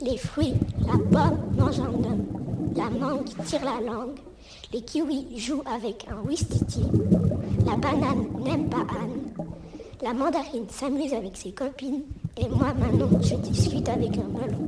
Les fruits, la pomme mange un homme, la mangue tire la langue, les kiwis jouent avec un whistiti, la banane n'aime pas Anne, la mandarine s'amuse avec ses copines, et moi Manon je discute avec un melon.